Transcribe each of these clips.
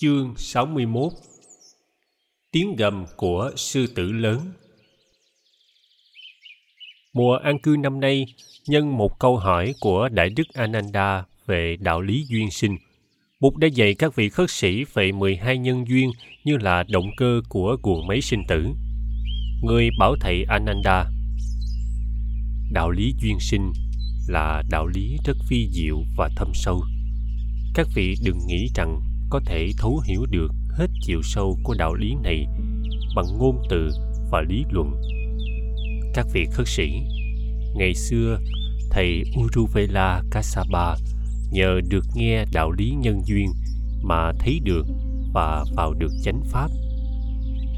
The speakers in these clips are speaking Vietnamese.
Chương 61 Tiếng gầm của sư tử lớn Mùa an cư năm nay, nhân một câu hỏi của Đại Đức Ananda về đạo lý duyên sinh, Bụt đã dạy các vị khất sĩ về 12 nhân duyên như là động cơ của guồng máy sinh tử. Người bảo thầy Ananda Đạo lý duyên sinh là đạo lý rất phi diệu và thâm sâu. Các vị đừng nghĩ rằng có thể thấu hiểu được hết chiều sâu của đạo lý này bằng ngôn từ và lý luận. Các vị khất sĩ, ngày xưa thầy Uruvela Kasaba nhờ được nghe đạo lý nhân duyên mà thấy được và vào được chánh pháp.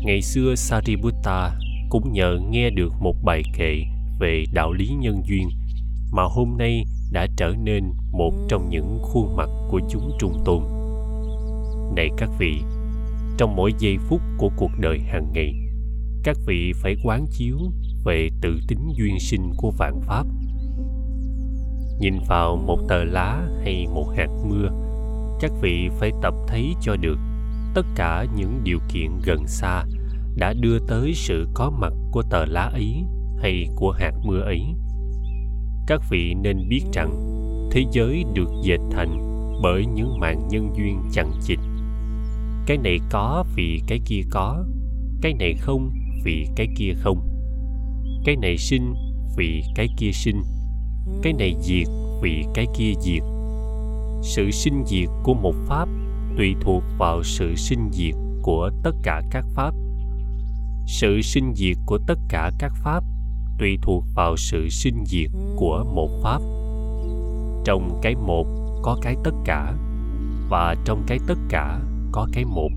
Ngày xưa Sariputta cũng nhờ nghe được một bài kệ về đạo lý nhân duyên mà hôm nay đã trở nên một trong những khuôn mặt của chúng trung tôn này các vị, trong mỗi giây phút của cuộc đời hàng ngày, các vị phải quán chiếu về tự tính duyên sinh của vạn pháp. Nhìn vào một tờ lá hay một hạt mưa, các vị phải tập thấy cho được tất cả những điều kiện gần xa đã đưa tới sự có mặt của tờ lá ấy hay của hạt mưa ấy. Các vị nên biết rằng thế giới được dệt thành bởi những màn nhân duyên chằng chịt cái này có vì cái kia có, cái này không vì cái kia không. Cái này sinh vì cái kia sinh, cái này diệt vì cái kia diệt. Sự sinh diệt của một pháp tùy thuộc vào sự sinh diệt của tất cả các pháp. Sự sinh diệt của tất cả các pháp tùy thuộc vào sự sinh diệt của một pháp. Trong cái một có cái tất cả, và trong cái tất cả có cái một.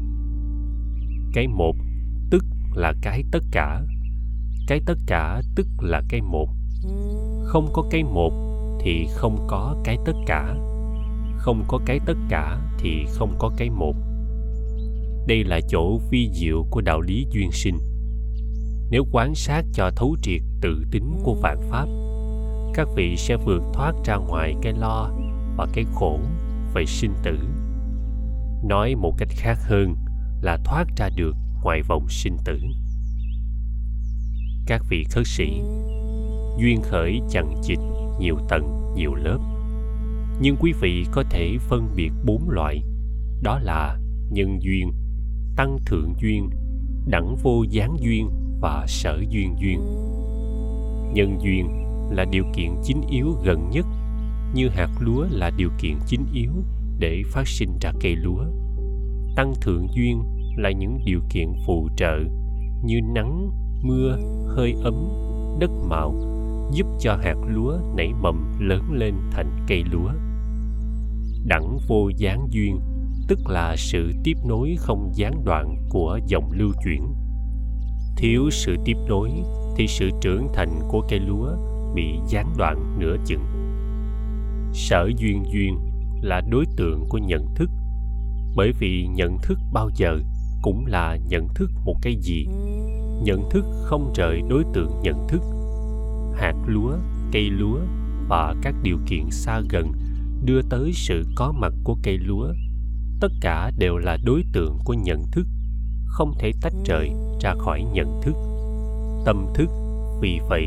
Cái một tức là cái tất cả. Cái tất cả tức là cái một. Không có cái một thì không có cái tất cả. Không có cái tất cả thì không có cái một. Đây là chỗ vi diệu của đạo lý duyên sinh. Nếu quán sát cho thấu triệt tự tính của vạn pháp, các vị sẽ vượt thoát ra ngoài cái lo và cái khổ về sinh tử nói một cách khác hơn là thoát ra được ngoài vòng sinh tử. Các vị khất sĩ duyên khởi chẳng chịt nhiều tầng, nhiều lớp. Nhưng quý vị có thể phân biệt bốn loại. Đó là nhân duyên, tăng thượng duyên, đẳng vô gián duyên và sở duyên duyên. Nhân duyên là điều kiện chính yếu gần nhất, như hạt lúa là điều kiện chính yếu để phát sinh ra cây lúa. Tăng thượng duyên là những điều kiện phụ trợ như nắng, mưa, hơi ấm, đất mạo, giúp cho hạt lúa nảy mầm lớn lên thành cây lúa. Đẳng vô gián duyên, tức là sự tiếp nối không gián đoạn của dòng lưu chuyển. Thiếu sự tiếp nối thì sự trưởng thành của cây lúa bị gián đoạn nửa chừng. Sở duyên duyên là đối tượng của nhận thức. Bởi vì nhận thức bao giờ cũng là nhận thức một cái gì. Nhận thức không rời đối tượng nhận thức. Hạt lúa, cây lúa và các điều kiện xa gần đưa tới sự có mặt của cây lúa. Tất cả đều là đối tượng của nhận thức, không thể tách rời ra khỏi nhận thức. Tâm thức, vì vậy,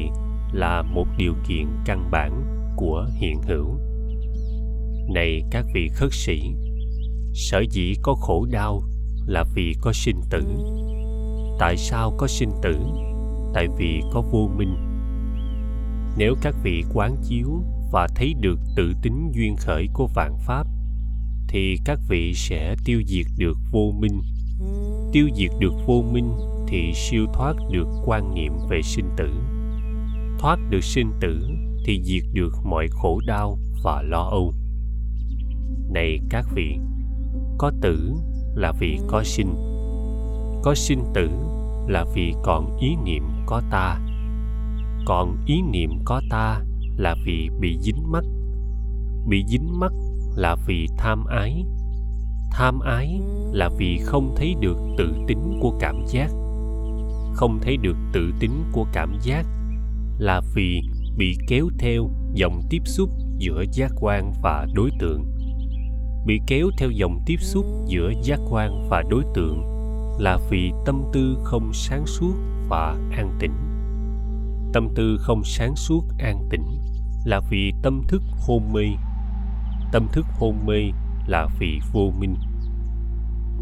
là một điều kiện căn bản của hiện hữu này các vị khất sĩ. Sở dĩ có khổ đau là vì có sinh tử. Tại sao có sinh tử? Tại vì có vô minh. Nếu các vị quán chiếu và thấy được tự tính duyên khởi của vạn pháp, thì các vị sẽ tiêu diệt được vô minh. Tiêu diệt được vô minh thì siêu thoát được quan niệm về sinh tử. Thoát được sinh tử thì diệt được mọi khổ đau và lo âu này các vị, có tử là vì có sinh có sinh tử là vì còn ý niệm có ta. Còn ý niệm có ta là vì bị dính mắc bị dính mắc là vì tham ái tham ái là vì không thấy được tự tính của cảm giác. Không thấy được tự tính của cảm giác là vì bị kéo theo dòng tiếp xúc giữa giác quan và đối tượng bị kéo theo dòng tiếp xúc giữa giác quan và đối tượng là vì tâm tư không sáng suốt và an tĩnh. Tâm tư không sáng suốt, an tĩnh là vì tâm thức hôn mê. Tâm thức hôn mê là vì vô minh.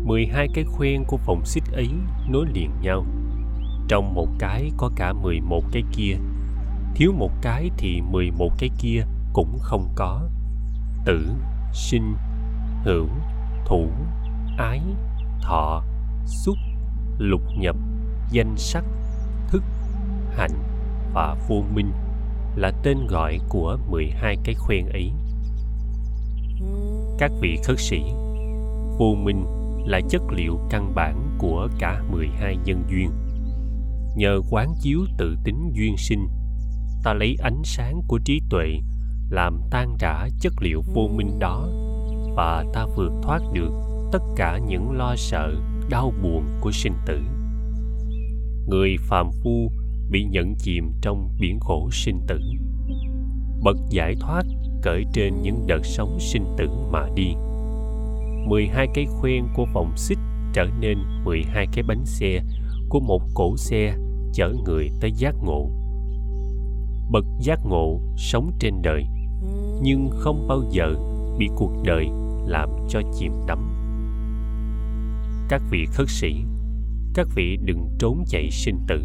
12 cái khoen của phòng xích ấy nối liền nhau. Trong một cái có cả 11 cái kia. Thiếu một cái thì 11 cái kia cũng không có. Tử, sinh hữu thủ ái thọ xúc lục nhập danh sắc thức hạnh và vô minh là tên gọi của 12 cái khuyên ấy. Các vị khất sĩ, vô minh là chất liệu căn bản của cả 12 nhân duyên. Nhờ quán chiếu tự tính duyên sinh, ta lấy ánh sáng của trí tuệ làm tan rã chất liệu vô minh đó và ta vượt thoát được tất cả những lo sợ, đau buồn của sinh tử người phàm phu bị nhận chìm trong biển khổ sinh tử, bậc giải thoát cởi trên những đợt sóng sinh tử mà đi 12 cái khuyên của vòng xích trở nên 12 cái bánh xe của một cỗ xe chở người tới giác ngộ. Bậc giác ngộ sống trên đời, nhưng không bao giờ bị cuộc đời làm cho chìm đắm. Các vị khất sĩ, các vị đừng trốn chạy sinh tử.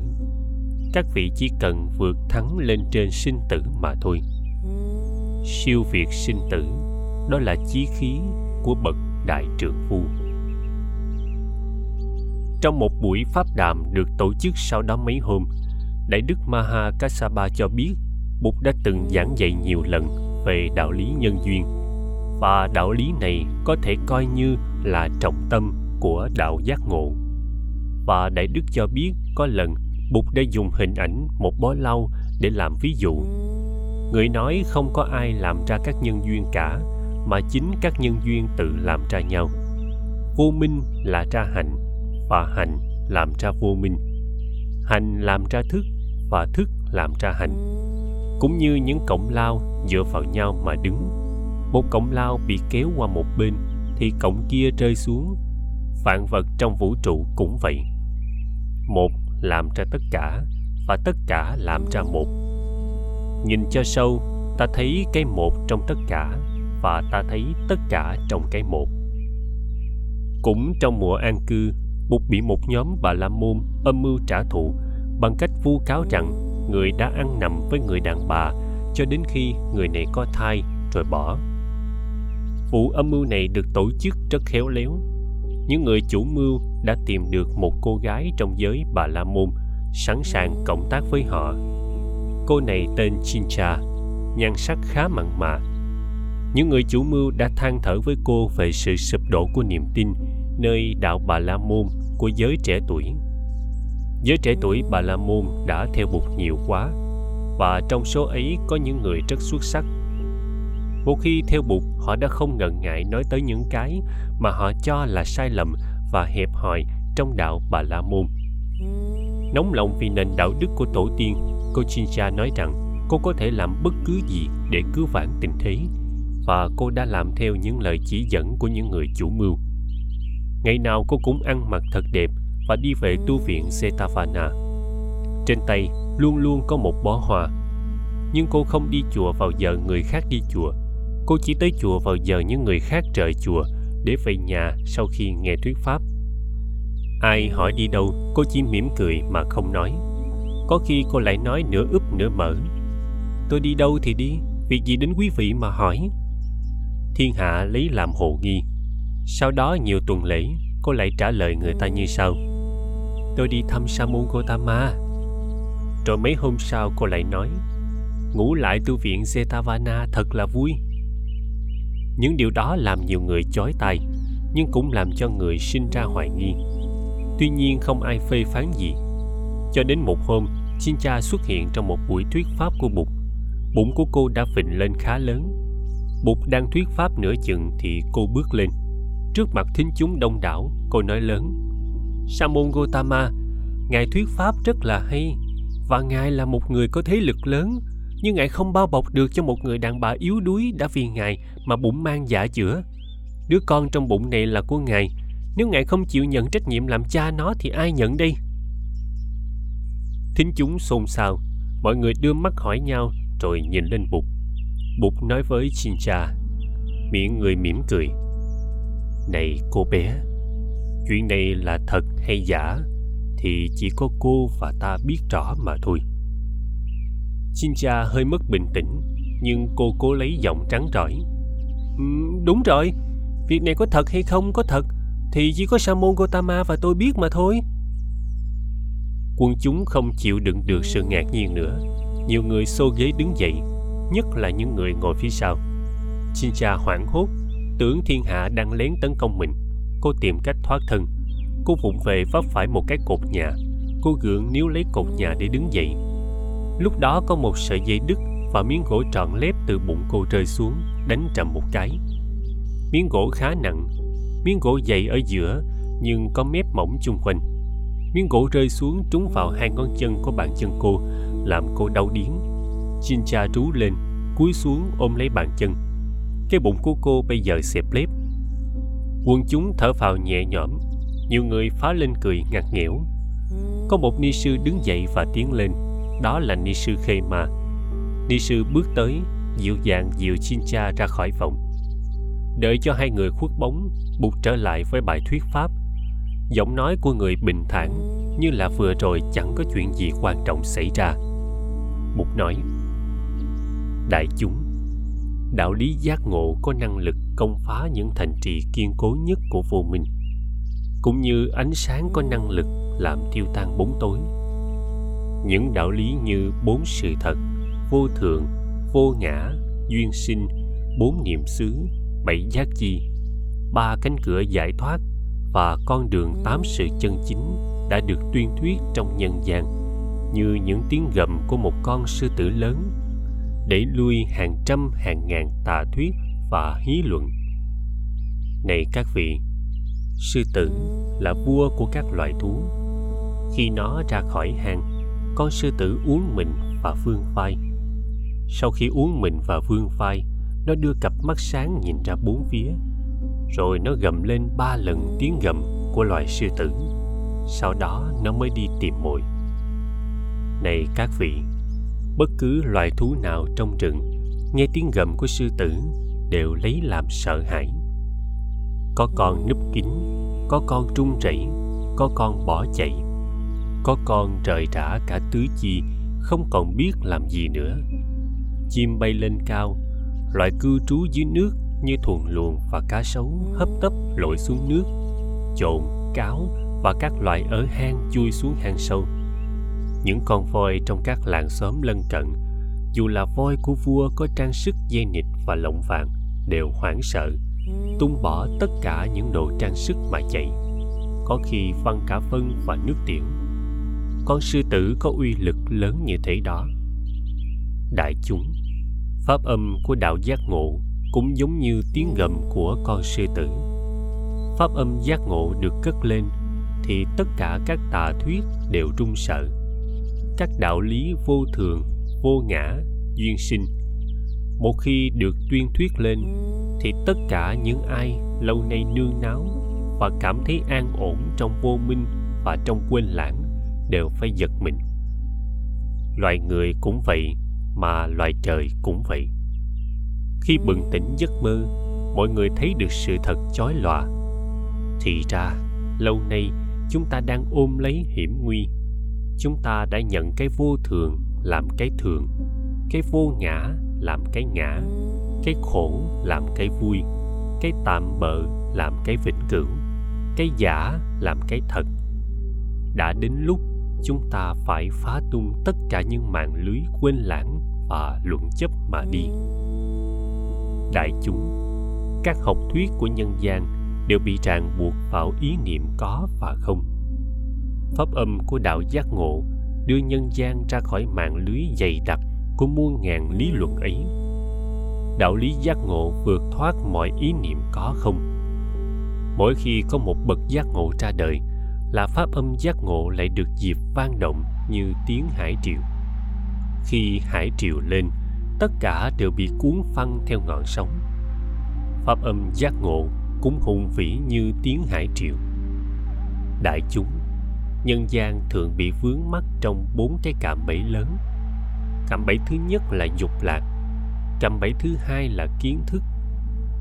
Các vị chỉ cần vượt thắng lên trên sinh tử mà thôi. Siêu việt sinh tử, đó là chí khí của bậc đại trượng phu. Trong một buổi pháp đàm được tổ chức sau đó mấy hôm, Đại đức Maha Kassapa cho biết Bụt đã từng giảng dạy nhiều lần về đạo lý nhân duyên và đạo lý này có thể coi như là trọng tâm của đạo giác ngộ. Và đại đức cho biết có lần, bụt đã dùng hình ảnh một bó lau để làm ví dụ. Người nói không có ai làm ra các nhân duyên cả, mà chính các nhân duyên tự làm ra nhau. Vô minh là ra hành, và hành làm ra vô minh. Hành làm ra thức, và thức làm ra hành. Cũng như những cọng lao dựa vào nhau mà đứng một cọng lao bị kéo qua một bên, thì cọng kia rơi xuống. Vạn vật trong vũ trụ cũng vậy. Một làm ra tất cả, và tất cả làm ra một. Nhìn cho sâu, ta thấy cái một trong tất cả, và ta thấy tất cả trong cái một. Cũng trong mùa an cư bụt bị một nhóm bà la môn âm mưu trả thù, bằng cách vu cáo rằng người đã ăn nằm với người đàn bà, cho đến khi người này có thai rồi bỏ vụ âm mưu này được tổ chức rất khéo léo. Những người chủ mưu đã tìm được một cô gái trong giới bà la môn, sẵn sàng cộng tác với họ. Cô này tên chincha nhan sắc khá mặn mà. Những người chủ mưu đã than thở với cô về sự sụp đổ của niềm tin nơi đạo bà la môn của giới trẻ tuổi. Giới trẻ tuổi bà la môn đã theo bụt nhiều quá và trong số ấy có những người rất xuất sắc một khi theo bụt, họ đã không ngần ngại nói tới những cái mà họ cho là sai lầm và hẹp hòi trong đạo bà la môn nóng lòng vì nền đạo đức của tổ tiên, cô chincha nói rằng cô có thể làm bất cứ gì để cứu vãn tình thế và cô đã làm theo những lời chỉ dẫn của những người chủ mưu ngày nào cô cũng ăn mặc thật đẹp và đi về tu viện Setavana. Trên tay luôn luôn có một bó hoa. Nhưng cô không đi chùa vào giờ người khác đi chùa cô chỉ tới chùa vào giờ những người khác rời chùa để về nhà sau khi nghe thuyết pháp. Ai hỏi đi đâu, cô chỉ mỉm cười mà không nói. Có khi cô lại nói nửa úp nửa mở. Tôi đi đâu thì đi, việc gì đến quý vị mà hỏi? Thiên hạ lấy làm hồ nghi. Sau đó nhiều tuần lễ, cô lại trả lời người ta như sau. Tôi đi thăm sa môn gotama rồi mấy hôm sau cô lại nói, ngủ lại tu viện Zetavana thật là vui những điều đó làm nhiều người chói tai nhưng cũng làm cho người sinh ra hoài nghi tuy nhiên không ai phê phán gì cho đến một hôm Chincha xuất hiện trong một buổi thuyết pháp của Bụt. Bụng của cô đã phình lên khá lớn. Bụt đang thuyết pháp nửa chừng thì cô bước lên. Trước mặt thính chúng đông đảo, cô nói lớn. Sa môn Gotama, Ngài thuyết pháp rất là hay và Ngài là một người có thế lực lớn nhưng ngài không bao bọc được cho một người đàn bà yếu đuối đã vì ngài mà bụng mang dạ chữa Đứa con trong bụng này là của ngài. Nếu ngài không chịu nhận trách nhiệm làm cha nó thì ai nhận đây? Thính chúng xôn xao. Mọi người đưa mắt hỏi nhau rồi nhìn lên Bụt. Bụt nói với Chincha, miệng người mỉm cười. Này cô bé, chuyện này là thật hay giả thì chỉ có cô và ta biết rõ mà thôi. Chincha hơi mất bình tĩnh, nhưng cô cố lấy giọng trắng trỏi. Ừ, đúng rồi, việc này có thật hay không có thật thì chỉ có Samon Gotama và tôi biết mà thôi. Quân chúng không chịu đựng được sự ngạc nhiên nữa. Nhiều người xô ghế đứng dậy, nhất là những người ngồi phía sau. Chincha hoảng hốt, tưởng thiên hạ đang lén tấn công mình. Cô tìm cách thoát thân. Cô vụng về vấp phải một cái cột nhà. Cô gượng níu lấy cột nhà để đứng dậy. Lúc đó có một sợi dây đứt và miếng gỗ trọn lép từ bụng cô rơi xuống, đánh trầm một cái. Miếng gỗ khá nặng, miếng gỗ dày ở giữa nhưng có mép mỏng chung quanh. Miếng gỗ rơi xuống trúng vào hai ngón chân của bàn chân cô, làm cô đau điếng. Chincha trú lên, cúi xuống ôm lấy bàn chân. Cái bụng của cô bây giờ xẹp lép. Quân chúng thở phào nhẹ nhõm, nhiều người phá lên cười ngặt nghẽo. Có một ni sư đứng dậy và tiến lên, đó là ni sư Khê Ma. Ni sư bước tới, dịu dàng dìu Chincha ra khỏi phòng. Đợi cho hai người khuất bóng, buộc trở lại với bài thuyết pháp. Giọng nói của người bình thản như là vừa rồi chẳng có chuyện gì quan trọng xảy ra. Bụt nói, Đại chúng, đạo lý giác ngộ có năng lực công phá những thành trì kiên cố nhất của vô minh, cũng như ánh sáng có năng lực làm tiêu tan bóng tối. Những đạo lý như bốn sự thật, vô thường, vô ngã, duyên sinh, bốn niệm xứ, bảy giác chi, ba cánh cửa giải thoát và con đường tám sự chân chính đã được tuyên thuyết trong nhân gian như những tiếng gầm của một con sư tử lớn để lui hàng trăm hàng ngàn tà thuyết và hí luận. Này các vị sư tử là vua của các loài thú. Khi nó ra khỏi hang con sư tử uống mình và vương vai sau khi uống mình và vương vai nó đưa cặp mắt sáng nhìn ra bốn phía, rồi nó gầm lên ba lần tiếng gầm của loài sư tử. Sau đó nó mới đi tìm mồi. Này các vị, bất cứ loài thú nào trong rừng nghe tiếng gầm của sư tử đều lấy làm sợ hãi. Có con núp kín, có con trung rẩy, có con bỏ chạy có con trời trả cả tứ chi, không còn biết làm gì nữa. Chim bay lên cao loại cư trú dưới nước như thuần luồng và cá sấu hấp tấp lội xuống nước trộn cáo và các loại ở hang chui xuống hang sâu. Những con voi trong các làng xóm lân cận, dù là voi của vua có trang sức dây nịt và lộng vàng, đều hoảng sợ, tung bỏ tất cả những đồ trang sức mà chạy. Có khi văng cả phân và nước tiểu con sư tử có uy lực lớn như thế đó. Đại chúng, pháp âm của đạo giác ngộ cũng giống như tiếng gầm của con sư tử. Pháp âm giác ngộ được cất lên thì tất cả các tà thuyết đều run sợ. Các đạo lý vô thường, vô ngã, duyên sinh. Một khi được tuyên thuyết lên thì tất cả những ai lâu nay nương náu và cảm thấy an ổn trong vô minh và trong quên lãng đều phải giật mình. Loài người cũng vậy mà loài trời cũng vậy. Khi bừng tỉnh giấc mơ, mọi người thấy được sự thật chói lòa. Thì ra, lâu nay chúng ta đang ôm lấy hiểm nguy. Chúng ta đã nhận cái vô thường làm cái thường, cái vô ngã làm cái ngã, cái khổ làm cái vui, cái tạm bợ làm cái vĩnh cửu, cái giả làm cái thật. Đã đến lúc chúng ta phải phá tung tất cả những mạng lưới quên lãng và luận chấp mà đi. Đại chúng, các học thuyết của nhân gian đều bị ràng buộc vào ý niệm có và không. Pháp âm của đạo giác ngộ đưa nhân gian ra khỏi mạng lưới dày đặc của muôn ngàn lý luận ấy. Đạo lý giác ngộ vượt thoát mọi ý niệm có không. Mỗi khi có một bậc giác ngộ ra đời là pháp âm giác ngộ lại được dịp vang động như tiếng hải triều. Khi hải triều lên, tất cả đều bị cuốn phăng theo ngọn sóng. Pháp âm giác ngộ cũng hùng vĩ như tiếng hải triều. Đại chúng, nhân gian thường bị vướng mắc trong bốn cái cạm bẫy lớn. Cạm bẫy thứ nhất là dục lạc, cạm bẫy thứ hai là kiến thức,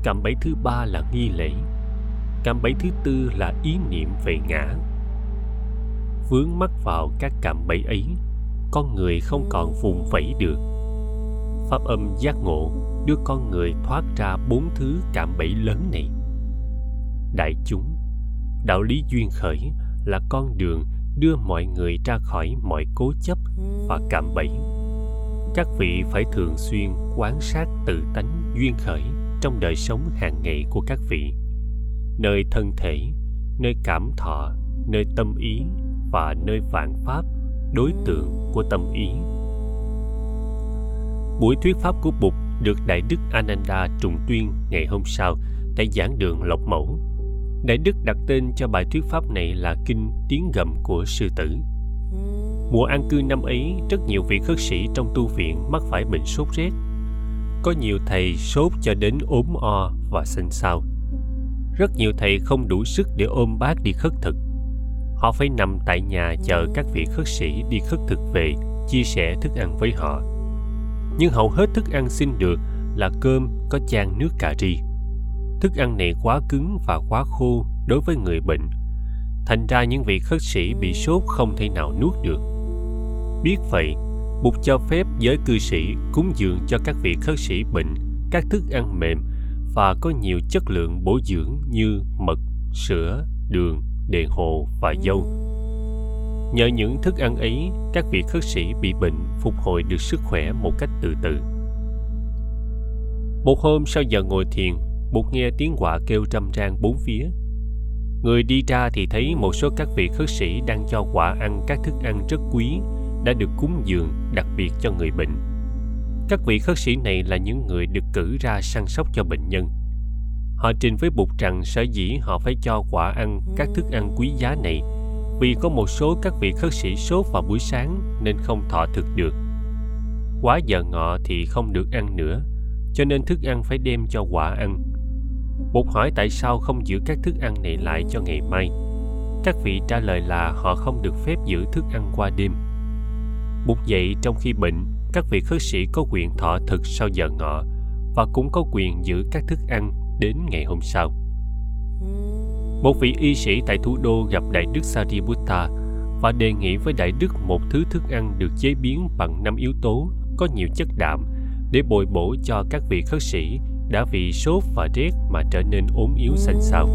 cạm bẫy thứ ba là nghi lễ, cạm bẫy thứ tư là ý niệm về ngã vướng mắc vào các cạm bẫy ấy, con người không còn vùng vẫy được. Pháp âm giác ngộ đưa con người thoát ra bốn thứ cạm bẫy lớn này. Đại chúng, đạo lý duyên khởi là con đường đưa mọi người ra khỏi mọi cố chấp và cạm bẫy. Các vị phải thường xuyên quán sát tự tánh duyên khởi trong đời sống hàng ngày của các vị. Nơi thân thể, nơi cảm thọ, nơi tâm ý và nơi vạn pháp, đối tượng của tâm ý. Buổi thuyết pháp của bụt được đại đức ananda trùng tuyên ngày hôm sau tại giảng đường lộc mẫu. Đại đức đặt tên cho bài thuyết pháp này là kinh tiếng gầm của sư tử. Mùa an cư năm ấy, rất nhiều vị khất sĩ trong tu viện mắc phải bệnh sốt rét. Có nhiều thầy sốt cho đến ốm o và sinh sao rất nhiều thầy không đủ sức để ôm bác đi khất thực họ phải nằm tại nhà chờ các vị khất sĩ đi khất thực về chia sẻ thức ăn với họ. Nhưng hầu hết thức ăn xin được là cơm có chan nước cà ri. Thức ăn này quá cứng và quá khô đối với người bệnh. Thành ra những vị khất sĩ bị sốt không thể nào nuốt được. Biết vậy Bụt cho phép giới cư sĩ cúng dường cho các vị khất sĩ bệnh các thức ăn mềm và có nhiều chất lượng bổ dưỡng như mật, sữa, đường, đề hồ và dâu. Nhờ những thức ăn ấy, các vị khất sĩ bị bệnh phục hồi được sức khỏe một cách từ từ. Một hôm sau giờ ngồi thiền, Bụt nghe tiếng quạ kêu trăm trang bốn phía. Người đi ra thì thấy một số các vị khất sĩ đang cho quạ ăn các thức ăn rất quý đã được cúng dường đặc biệt cho người bệnh. Các vị khất sĩ này là những người được cử ra săn sóc cho bệnh nhân. Họ trình với Bụt rằng sở dĩ họ phải cho quả ăn các thức ăn quý giá này vì có một số các vị khất sĩ sốt vào buổi sáng nên không thọ thực được. Quá giờ ngọ thì không được ăn nữa, cho nên thức ăn phải đem cho quả ăn. Bụt hỏi tại sao không giữ các thức ăn này lại cho ngày mai. Các vị trả lời là họ không được phép giữ thức ăn qua đêm Bụt dậy trong khi bệnh, các vị khất sĩ có quyền thọ thực sau giờ ngọ và cũng có quyền giữ các thức ăn đến ngày hôm sau. Một vị y sĩ tại thủ đô gặp Đại đức Sariputta và đề nghị với Đại đức một thứ thức ăn được chế biến bằng năm yếu tố có nhiều chất đạm để bồi bổ cho các vị khất sĩ đã vì sốt và rét mà trở nên ốm yếu xanh xao.